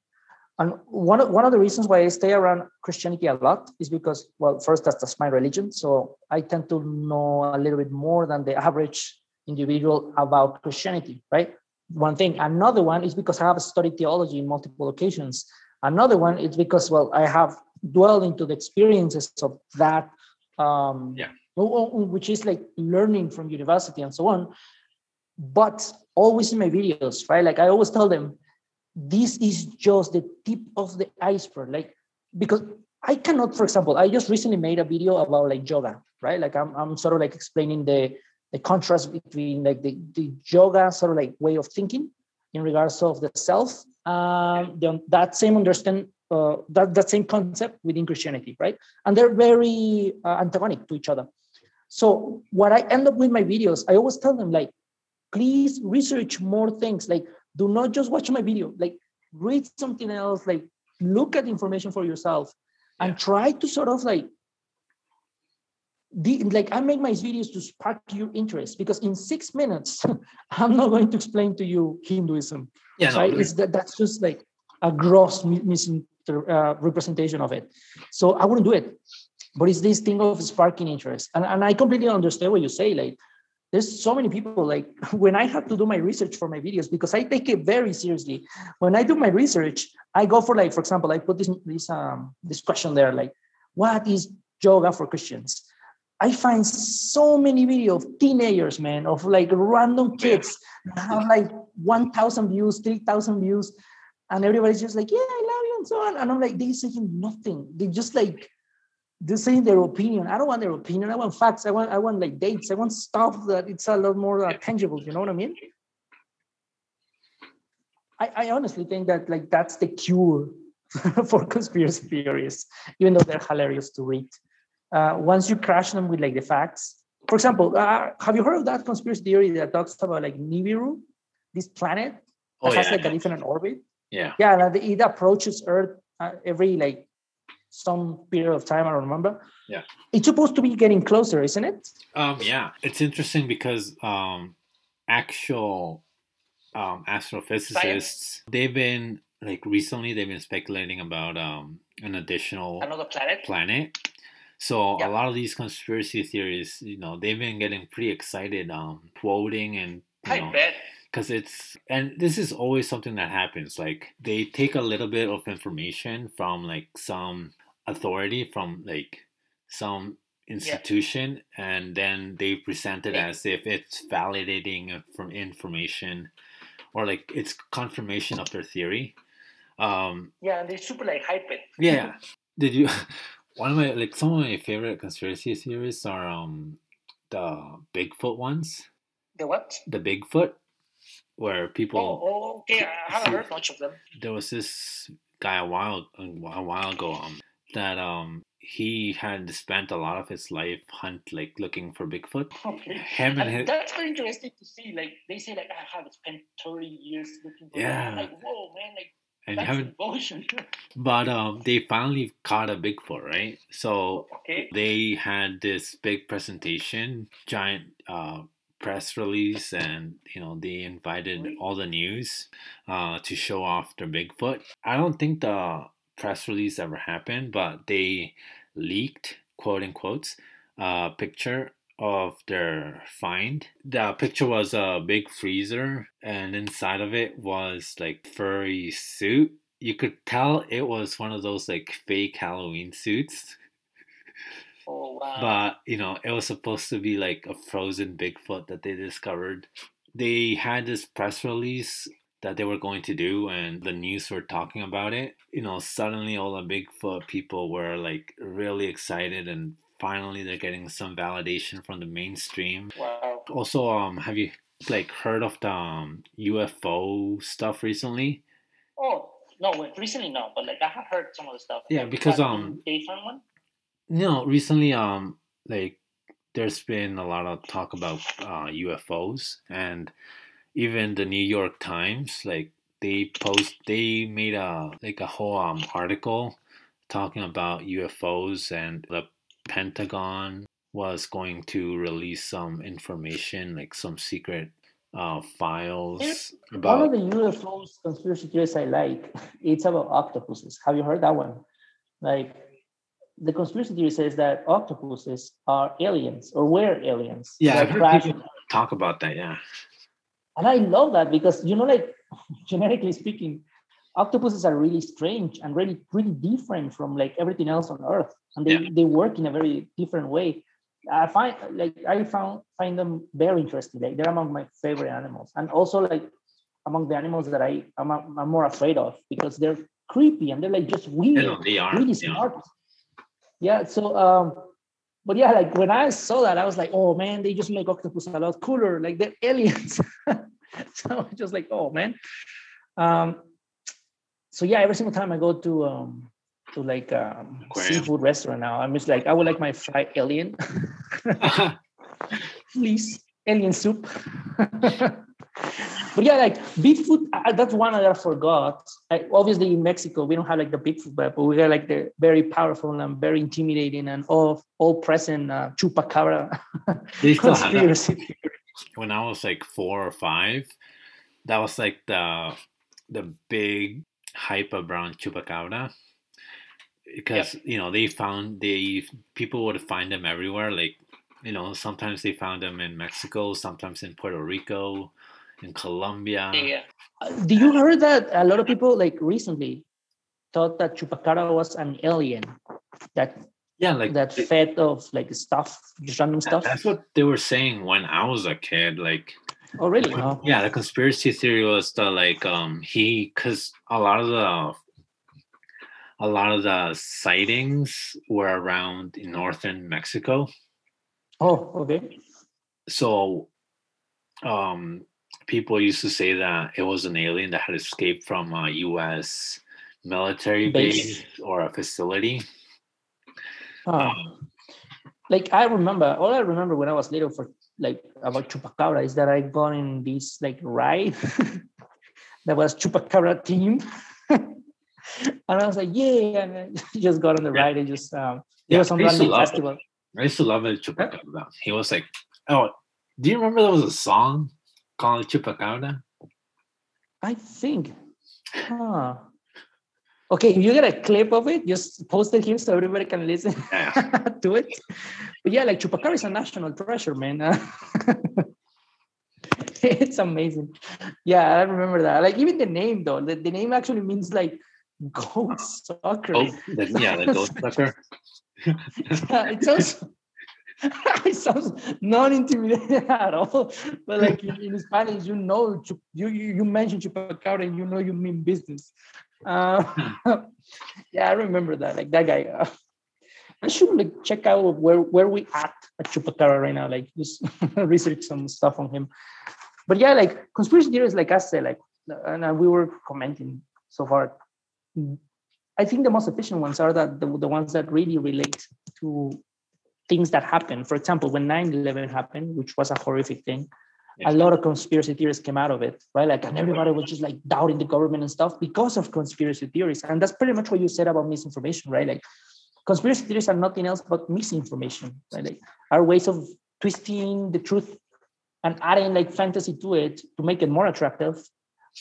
And one of, one of the reasons why I stay around Christianity a lot is because, well, first that's, that's my religion, so I tend to know a little bit more than the average individual about Christianity, right? One thing. Another one is because I have studied theology in multiple occasions. Another one is because, well, I have dwelled into the experiences of that um Yeah. which is like learning from university and so on but always in my videos right like i always tell them this is just the tip of the iceberg like because i cannot for example i just recently made a video about like yoga right? Like i'm, I'm sort of like explaining the the contrast between like the, the yoga sort of like way of thinking in regards of the self um the, that same understand uh, that, that same concept within christianity right? And they're very uh, antagonic to each other. So what i end up with my videos i always tell them like please research more things like do not just watch my video like read something else like look at information for yourself and try to sort of like the, like I make my videos to spark your interest because in six minutes I'm not going to explain to you Hinduism Yeah, right? It's that that's just like a gross mi- misinter- uh, representation of it. So I wouldn't do it. But it's this thing of sparking interest, and and I completely understand what you say. Like, there's so many people. Like when I have to do my research for my videos, because I take it very seriously. When I do my research, I go for like, for example, I put this this um this question there, like, what is yoga for Christians? I find so many videos of teenagers, man, of like random kids that have like 1,000 views, 3,000 views, and everybody's just like, yeah, I love you, and so on. And I'm like, they're saying nothing. They just like, they're saying their opinion. I don't want their opinion. I want facts. I want, I want like dates. I want stuff that it's a lot more uh, tangible. You know what I mean? I, I honestly think that like that's the cure for conspiracy theories, even though they're hilarious to read. Uh, once you crash them with like the facts, for example, uh, have you heard of that conspiracy theory that talks about like Nibiru, this planet that Oh, has yeah. like a different orbit? yeah. Yeah, like it approaches Earth uh, every like some period of time. I don't remember. Yeah. it's supposed to be getting closer, isn't it? Um, yeah, it's interesting because um, actual um, astrophysicists they've been like recently they've been speculating about um, an additional Another planet. planet. So Yeah. a lot of these conspiracy theories, you know, they've been getting pretty excited, um, quoting and you I know, bet. because it's and this is always something that happens like they take a little bit of information from like some authority from like some institution and then they present it Yeah. as if it's validating from information or like it's confirmation of their theory um Yeah, and they're super like hype it. yeah did you one of my like some of my favorite conspiracy theories are um the bigfoot ones The what? the bigfoot where people Oh, oh, okay. I haven't heard much of them. there was this guy a while a while ago um that um he had spent a lot of his life hunt like looking for Bigfoot. Okay. Him and And his that's very interesting to see. Like they say, like I have spent 30 years looking for Yeah. like, whoa, man! Like and That's haven't. devotion. But um, they finally caught a Bigfoot, right? So okay. they had this big presentation, giant uh, press release, and you know they invited all the news uh, to show off their Bigfoot. I don't think the press release ever happened, but they leaked, quote unquote, a picture of their find. The picture was a big freezer, and inside of it was like furry suit. You could tell it was one of those like fake Halloween suits. Oh wow. But you know, it was supposed to be like a frozen Bigfoot that they discovered. They had this press release that they were going to do, and the news were talking about it. You know, suddenly all the Bigfoot people were like really excited, and finally they're getting some validation from the mainstream. wow. Also, um, have you like heard of the um, UFO stuff recently? Oh no, wait, recently no, but like I have heard some of the stuff. Yeah, because, um, they found one. No, recently, um, like there's been a lot of talk about uh, UFOs, and even the New York Times, like they post, they made a like a whole um article talking about UFOs, and the Pentagon was going to release some information, like some secret uh files One of the UFOs conspiracy theories I like, it's about octopuses. Have you heard that one? Like the conspiracy theory says that octopuses are aliens or were aliens. Yeah, I've heard people talk about that. Yeah, And I love that because you know, like genetically speaking, octopuses are really strange and really really different from like everything else on Earth. And they, Yeah. they work in a very different way. I find like I found find them very interesting. Like they're among my favorite animals. And also like among the animals that I I'm, I'm more afraid of because they're creepy and they're like just weird they are. really smart. Yeah. So, um, but yeah, like when I saw that, I was like, oh man, they just make octopus a lot cooler. Like they're aliens. so I was just like, oh man. Um, so yeah, every single time I go to um to like um seafood restaurant now, I'm just like, I would like my fried alien, please, alien soup. But yeah, like Bigfoot, I, that's one that I forgot. Like, obviously, in Mexico, we don't have like the Bigfoot, but we got like the very powerful and very intimidating and all all present uh, chupacabra conspiracy. theory. when I was like four or five, that was like the the big hype around chupacabra because you know they found they people would find them everywhere. Like you know sometimes they found them in Mexico, sometimes in Puerto Rico, in Colombia. Yeah. Uh, Do you heard that a lot of people like recently thought that chupacabra was an alien that Yeah, like that they- fed of like stuff, just random stuff? that's what they were saying when I was a kid. Like Oh, really? Oh. yeah, the conspiracy theory was that like um he because a lot of the a lot of the sightings were around in northern Mexico. Oh, okay. so um people used to say that it was an alien that had escaped from a US military Base. base, or a facility. Um, like I remember, all I remember when I was little for like about chupacabra is that I got in this like ride that was chupacabra team. and I was like, yeah, and I just got on the Yeah. ride and just um it Yeah, was some random love it. festival. I used to love it chupacabra. He was like, oh, do you remember there was a song called chupacabra? I think. Huh. Okay, if you get a clip of it, just post it here so everybody can listen Yeah. to it. But yeah, like Chupacabra is a national treasure, man. it's amazing. Yeah, I remember that. Like even the name though, the, the name actually means like goat sucker. Oh, oh yeah, the goat sucker. Yeah, it sounds it sounds non-intimidating at all. But like in, in Spanish, you know, you you, mention chupacabra and you know you mean business. Uh, yeah, I remember that. Like that guy. Uh, I should like check out where where we at at chupacabra right now. Like just research some stuff on him. But yeah, like conspiracy theories, like I said, like and we were commenting so far. I think the most efficient ones are that the, the ones that really relate to things that happen. For example, when 9-11 happened, which was a horrific thing, a lot of conspiracy theories came out of it, right? Like, and everybody was just like doubting the government and stuff because of conspiracy theories. And that's pretty much what you said about misinformation, right? Like, conspiracy theories are nothing else but misinformation, right? Like, are ways of twisting the truth and adding like fantasy to it to make it more attractive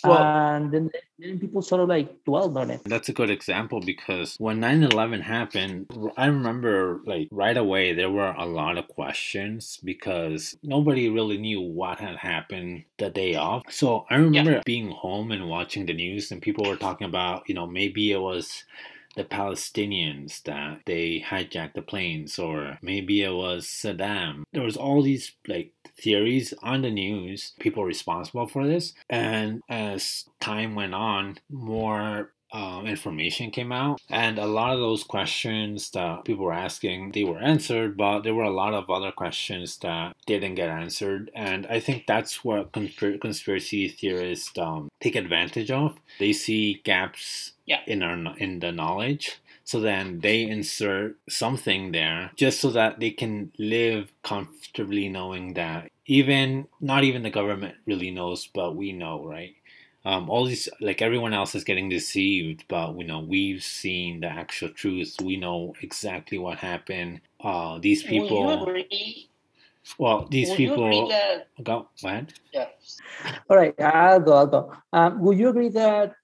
well, and then, then people sort of like dwelled on it. That's a good example because when 9-11 happened, I remember like right away there were a lot of questions because nobody really knew what had happened the day off. So I remember yeah. being home and watching the news and people were talking about, you know, maybe it was the Palestinians that they hijacked the planes, or maybe it was Saddam. There was all these like theories on the news, people responsible for this. And as time went on, more um, information came out, and a lot of those questions that people were asking, they were answered, but there were a lot of other questions that didn't get answered, and I think that's what conspiracy theorists um, take advantage of. They see gaps yeah. in our in the knowledge, so then they insert something there just so that they can live comfortably knowing that even not even the government really knows, but we know, right? Um, all these like everyone else is getting deceived but you know we've seen the actual truth we know exactly what happened. Uh, these people well these people that, go, go ahead. Yeah all right i'll go i'll go. Um, would you agree that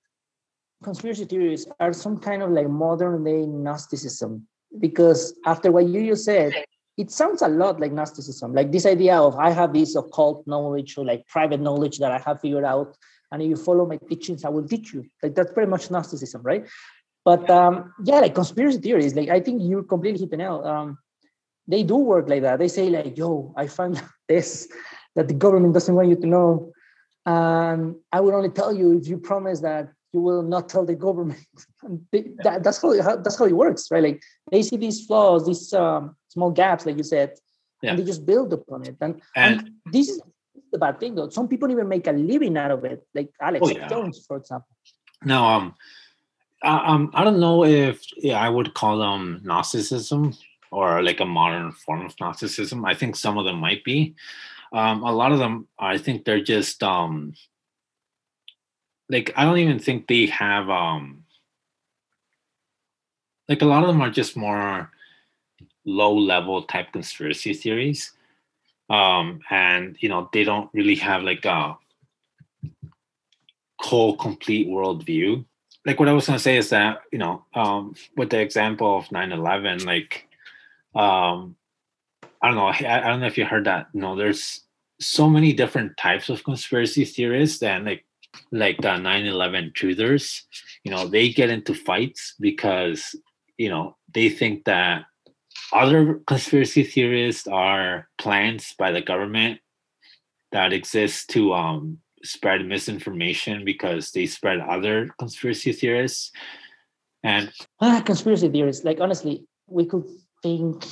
conspiracy theories are some kind of like modern day gnosticism? Because after what you just said it sounds a lot like gnosticism. Like this idea of i have this occult knowledge or like private knowledge that i have figured out and if you follow my teachings, I will teach you. Like that's pretty much Gnosticism, right? But um, yeah, like conspiracy theories, like I think you completely hit the nail. Um, they do work like that. They say like, "Yo, I found this that the government doesn't want you to know, and I will only tell you if you promise that you will not tell the government." they, that, that's how, how, that's how it works, right? Like they see these flaws, these um, small gaps, like you said, yeah. and they just build upon it. And, and, and this is the bad thing though. Some people even make a living out of it, like Alex oh, yeah. Jones, for example. Now, um, I, um, I don't know if yeah, I would call them Gnosticism or like a modern form of Gnosticism. I think some of them might be. Um, a lot of them, I think they're just um, like I don't even think they have um, like a lot of them are just more low level type conspiracy theories um, and you know they don't really have like a whole complete worldview. Like what I was gonna say is that you know um, with the example of 9-11, like um, I don't know, I, I don't know if you heard that. You know, there's so many different types of conspiracy theorists and like like the 9-11 truthers you know they get into fights because you know they think that other conspiracy theorists are plans by the government that exist to um, spread misinformation because they spread other conspiracy theorists. And ah, conspiracy theorists, like honestly, we could think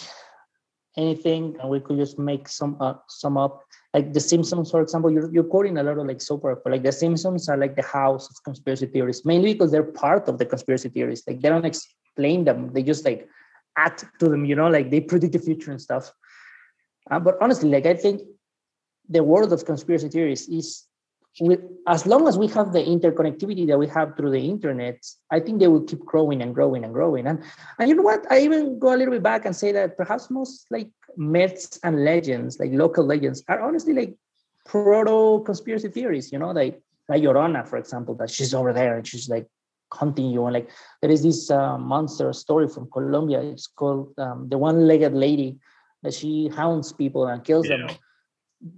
anything and we could just make some up, some up. Like the Simpsons, for example, you're, you're quoting a lot of like soap opera. Like the Simpsons are like the house of conspiracy theories, mainly because they're part of the conspiracy theories. Like they don't explain them; they just like add to them, you know, like they predict the future and stuff. Uh, but honestly, like I think the world of conspiracy theories is with, as long as we have the interconnectivity that we have through the internet, I think they will keep growing and growing and growing. And and you know what? I even go a little bit back and say that perhaps most like myths and legends, like local legends, are honestly like proto conspiracy theories. You know, like like Llorona, for example, that she's over there and she's like hunting you. And like there is this uh, monster story from Colombia. It's called um, the one-legged lady that she hounds people and kills yeah. them.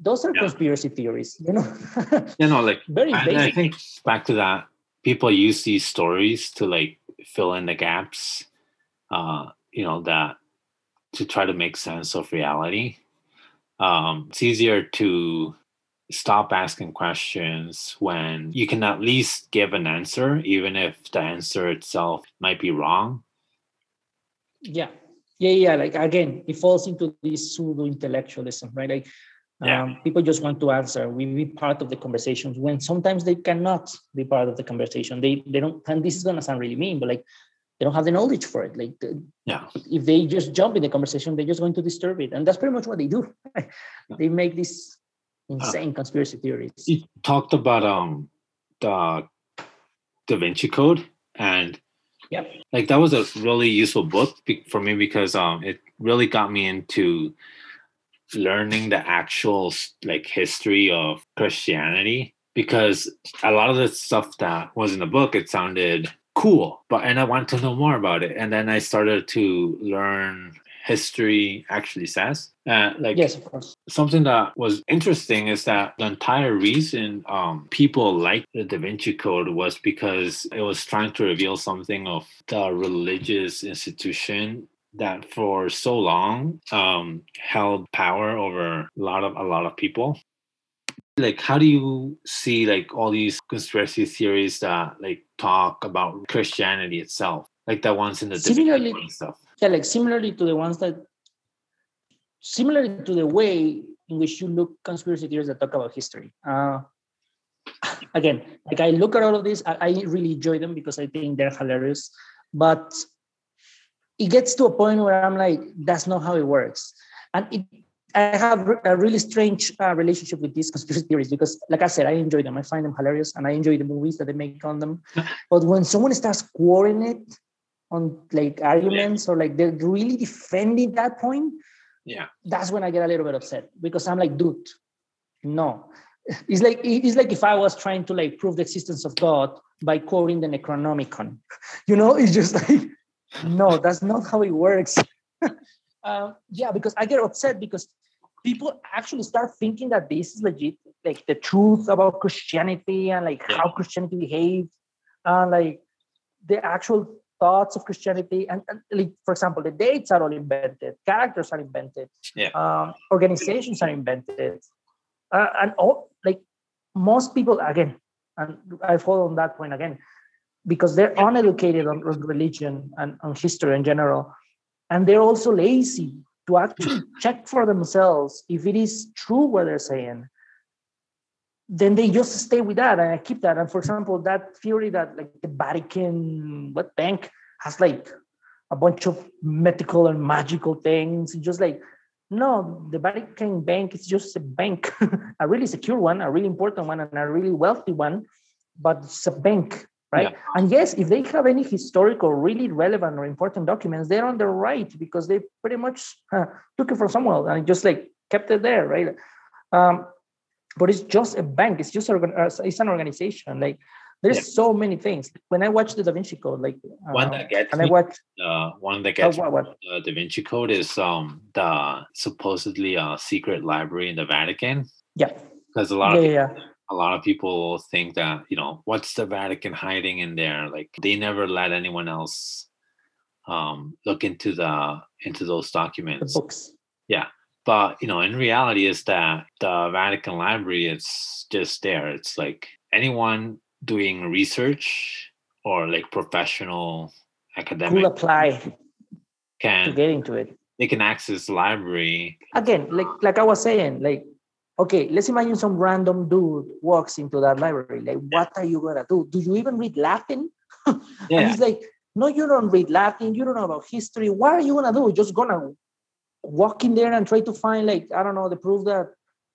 Those are yeah. conspiracy theories, you know. you know, like very. I, I think back to that. People use these stories to like fill in the gaps. Uh, you know that to try to make sense of reality. Um, it's easier to stop asking questions when you can at least give an answer, even if the answer itself might be wrong. Yeah. Yeah, yeah. Like again, it falls into this pseudo intellectualism, right? Like yeah. Um, people just want to answer. We be part of the conversations when sometimes they cannot be part of the conversation. They they don't. And this is gonna sound really mean, but like they don't have the knowledge for it. Like yeah, if they just jump in the conversation, they're just going to disturb it, and that's pretty much what they do. they make this insane uh, conspiracy theories. You talked about um the Da Vinci Code and Yep. Like that was a really useful book for me because um it really got me into learning the actual like history of Christianity because a lot of the stuff that was in the book it sounded cool but and I wanted to know more about it and then I started to learn history actually says. Uh, like yes, of course. Something that was interesting is that the entire reason um, people liked the Da Vinci Code was because it was trying to reveal something of the religious institution that for so long um, held power over a lot of a lot of people like how do you see like all these conspiracy theories that like talk about christianity itself like the ones in the similarly stuff yeah like similarly to the ones that similarly to the way in which you look conspiracy theories that talk about history uh, again like i look at all of this I, I really enjoy them because i think they're hilarious but it gets to a point where i'm like that's not how it works and it I have a really strange uh, relationship with these conspiracy theories because, like I said, I enjoy them. I find them hilarious, and I enjoy the movies that they make on them. but when someone starts quoting it on like arguments yeah. or like they're really defending that point, yeah, that's when I get a little bit upset because I'm like, dude, no. It's like it's like if I was trying to like prove the existence of God by quoting the Necronomicon. You know, it's just like, no, that's not how it works. um, yeah, because I get upset because people actually start thinking that this is legit, like the truth about Christianity and like yeah. how Christianity behaves, and like the actual thoughts of Christianity, and, and, like for example, the dates are all invented, characters are invented, yeah. um, organizations are invented, uh, and all like most people again, and I fall on that point again, because they're uneducated on religion and on history in general, and they're also lazy to actually check for themselves if it is true what they're saying then they just stay with that and I keep that. And for example, that theory that like the Vatican, what bank has like a bunch of mythical and magical things, just like no, the Vatican bank is just a bank, a really secure one, a really important one, and a really wealthy one, but it's a bank, right? Yeah. And yes, if they have any historical, really relevant or important documents, they're on the right because they pretty much uh, took it from somewhere and just like kept it there, right? Um, but it's just a bank. It's just organ- uh, it's an organization. Like there's yeah. so many things. When i watch the da vinci code like uh, one that gets and me, i watch uh, one that gets what, what? the da vinci code is um the supposedly uh secret library in the vatican. Yeah. Because a lot yeah, of people, yeah. a lot of people think that you know what's the vatican hiding in there? Like they never let anyone else um look into the into those documents. The books. Yeah but you know in reality is that the vatican library it's just there. It's like anyone doing research or like professional academic could apply can to get into it. they can access the library. Again like like i was saying like okay let's imagine some random dude walks into that library like what are you gonna do? Do you even read latin? Yeah. and he's like no you don't read latin. You don't know about history. What are you gonna do? Just gonna walk in there and try to find like I don't know the proof that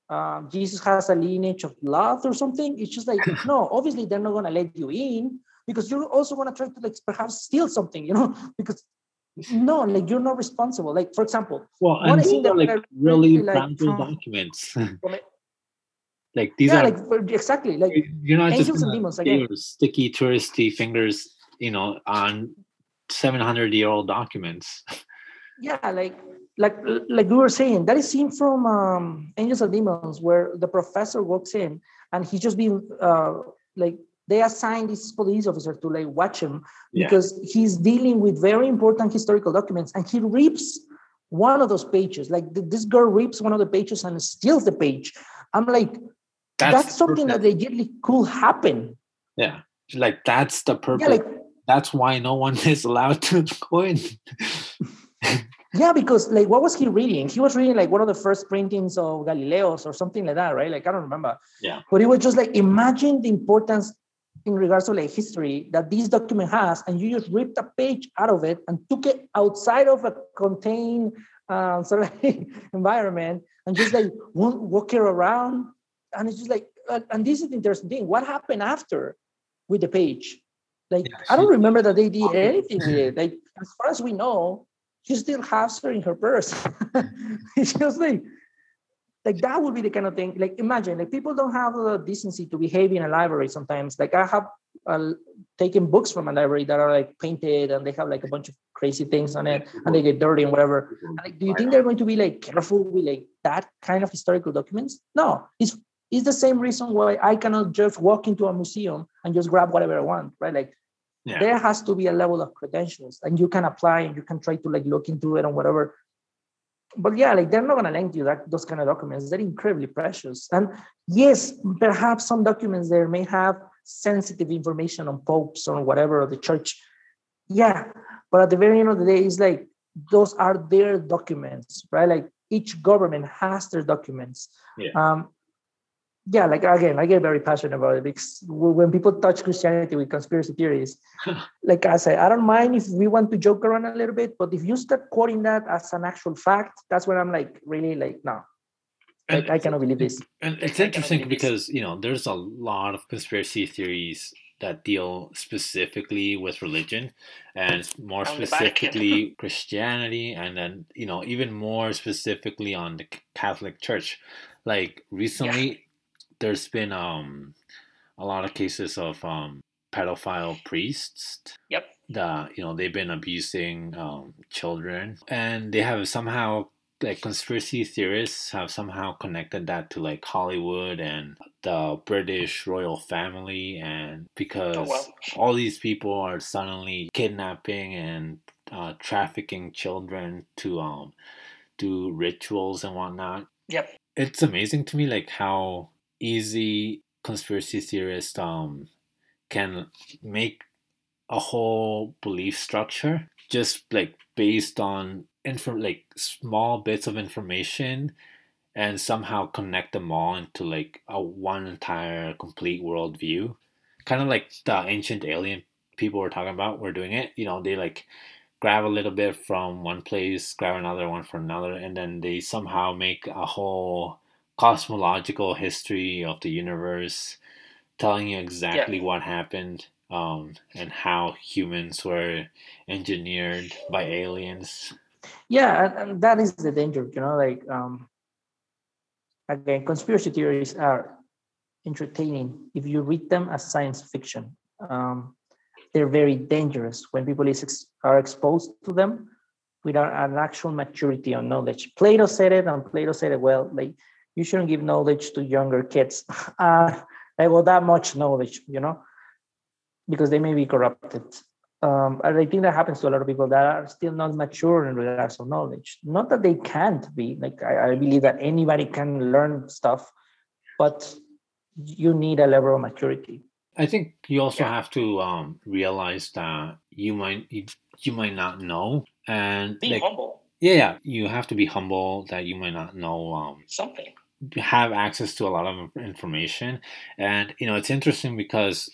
uh, Jesus has a lineage of blood or something. It's just like no, obviously they're not gonna let you in because you're also gonna try to like perhaps steal something, you know, because no, like you're not responsible. Like for example, well, and these are like really like, documents. like these yeah, are like exactly like you're not angels just and demons again. sticky touristy fingers, you know, on 700 year old documents. Yeah, like like like we were saying, that is seen from um, Angels and Demons, where the professor walks in and he's just being uh, like they assign this police officer to like watch him yeah. because he's dealing with very important historical documents and he rips one of those pages. Like this girl rips one of the pages and steals the page. I'm like, that's, that's something that legitimately could happen. Yeah, like that's the purpose. Yeah, like, that's why no one is allowed to go in. Yeah, because like what was he reading? He was reading like one of the first printings of Galileo's or something like that, right? Like I don't remember. Yeah. But it was just like imagine the importance in regards to like history that this document has, and you just ripped a page out of it and took it outside of a contained uh, sort of environment and just like walk it around and it's just like, uh, and this is the interesting thing. What happened after with the page? Like, yeah, I don't remember that they did anything with it. Like, as far as we know, she still has her in her purse. like, like that would be the kind of thing. Like, imagine, like people don't have the decency to behave in a library sometimes. Like, I have uh, taken books from a library that are like painted and they have like a bunch of crazy things on it and they get dirty and whatever. And, like, do you think they're going to be like careful with like that kind of historical documents? No, it's it's the same reason why I cannot just walk into a museum and just grab whatever I want, right? Like yeah. there has to be a level of credentials and you can apply and you can try to like look into it and whatever. But yeah, like they're not gonna lend you that those kind of documents. They're incredibly precious. And yes, perhaps some documents there may have sensitive information on popes or whatever or the church. Yeah. But at the very end of the day, it's like those are their documents, right? Like each government has their documents. Yeah. Um, yeah, like again, I get very passionate about it because when people touch Christianity with conspiracy theories, like I said, I don't mind if we want to joke around a little bit, but if you start quoting that as an actual fact, that's when I'm like, really, like, no, like, I cannot believe this. And it's interesting because you know there's a lot of conspiracy theories that deal specifically with religion and more specifically Christianity and then you know even more specifically on the Catholic Church. Like recently yeah there's been um a lot of cases of um pedophile priests. Yep. That you know they've been abusing um, children, and they have somehow like conspiracy theorists have somehow connected that to like Hollywood and the British royal family, and because oh, well. all these people are suddenly kidnapping and uh, trafficking children to um do rituals and whatnot. Yep. It's amazing to me like how easy conspiracy theorist um, can make a whole belief structure just like based on info like small bits of information and somehow connect them all into like a one entire complete worldview kind of like the ancient alien people were talking about were doing it. You know they like grab a little bit from one place grab another one from another and then they somehow make a whole cosmological history of the universe, telling you exactly yeah. what happened um, and how humans were engineered by aliens. Yeah, and that is the danger, you know, like um, again, conspiracy theories are entertaining if you read them as science fiction. Um, they're very dangerous when people is, are exposed to them without an actual maturity or knowledge. Plato said it, and Plato said it well. Like you shouldn't give knowledge to younger kids. Uh, like, well, that much knowledge, you know, because they may be corrupted. Um, and I think that happens to a lot of people that are still not mature in regards of knowledge. Not that they can't be. Like I, I believe that anybody can learn stuff, but you need a level of maturity. I think you also yeah. have to um, realize that you might you, you might not know and be like, humble. Yeah, yeah, you have to be humble that you might not know um, something have access to a lot of information. And, you know, it's interesting because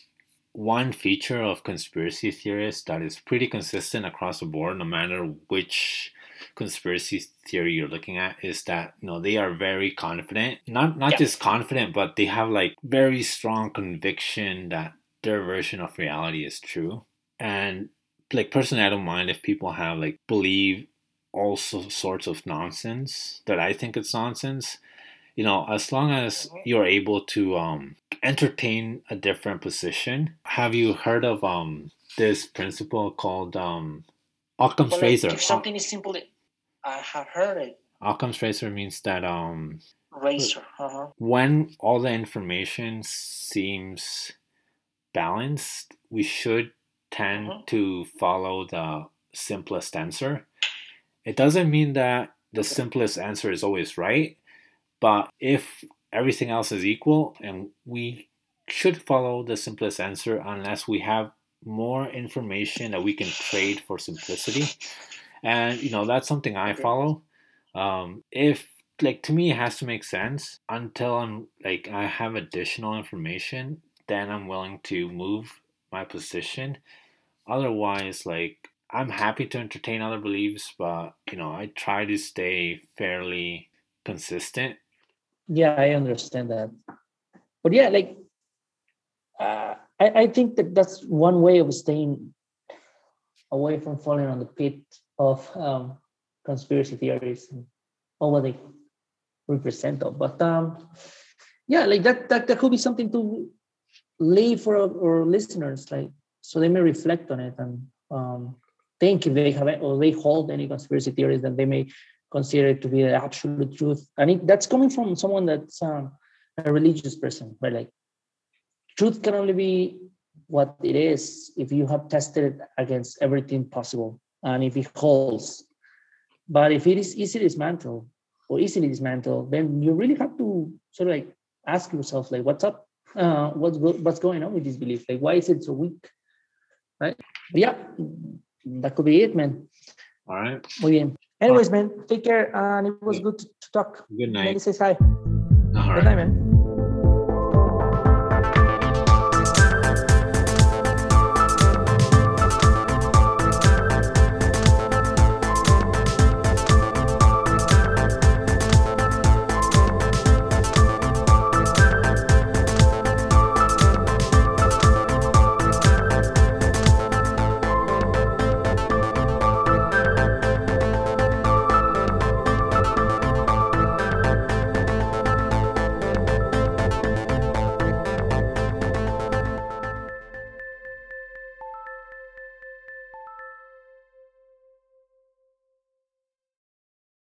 one feature of conspiracy theorists that is pretty consistent across the board, no matter which conspiracy theory you're looking at, is that, you know, they are very confident. Not not just confident, but they have like very strong conviction that their version of reality is true. And like personally I don't mind if people have like believe all sorts of nonsense that I think it's nonsense you know, as long as you're able to um, entertain a different position. Have you heard of um, this principle called um, Occam's well, razor? If something is simple, I have heard it. Occam's razor means that um, razor. Uh-huh. When all the information seems balanced, we should tend uh-huh. to follow the simplest answer. It doesn't mean that the simplest answer is always right, but if everything else is equal, and we should follow the simplest answer unless we have more information that we can trade for simplicity. And you know that's something I follow. Um, if like to me it has to make sense until I'm like I have additional information, then I'm willing to move my position. Otherwise, like I'm happy to entertain other beliefs, but you know I try to stay fairly consistent yeah, I understand that. but yeah, like uh, I, I think that that's one way of staying away from falling on the pit of um, conspiracy theories and all what they represent. Though. But um, yeah, like that, that that could be something to leave for our, listeners, like so they may reflect on it and um, think if they have or they hold any conspiracy theories that they may consider it to be the absolute truth. And it, that's coming from someone that's um, a religious person, right? Like truth can only be what it is if you have tested it against everything possible and if it holds. But if it is easily dismantled or easily dismantled, then you really have to sort of like ask yourself, like, what's up? Uh, what's go- what's going on with this belief? Like, why is it so weak? Right? But yeah, that could be it, man. All right. Muy bien. Anyways, man, take care, and it was good to, to talk. Good night. Let me say hi. All Good right. night, man.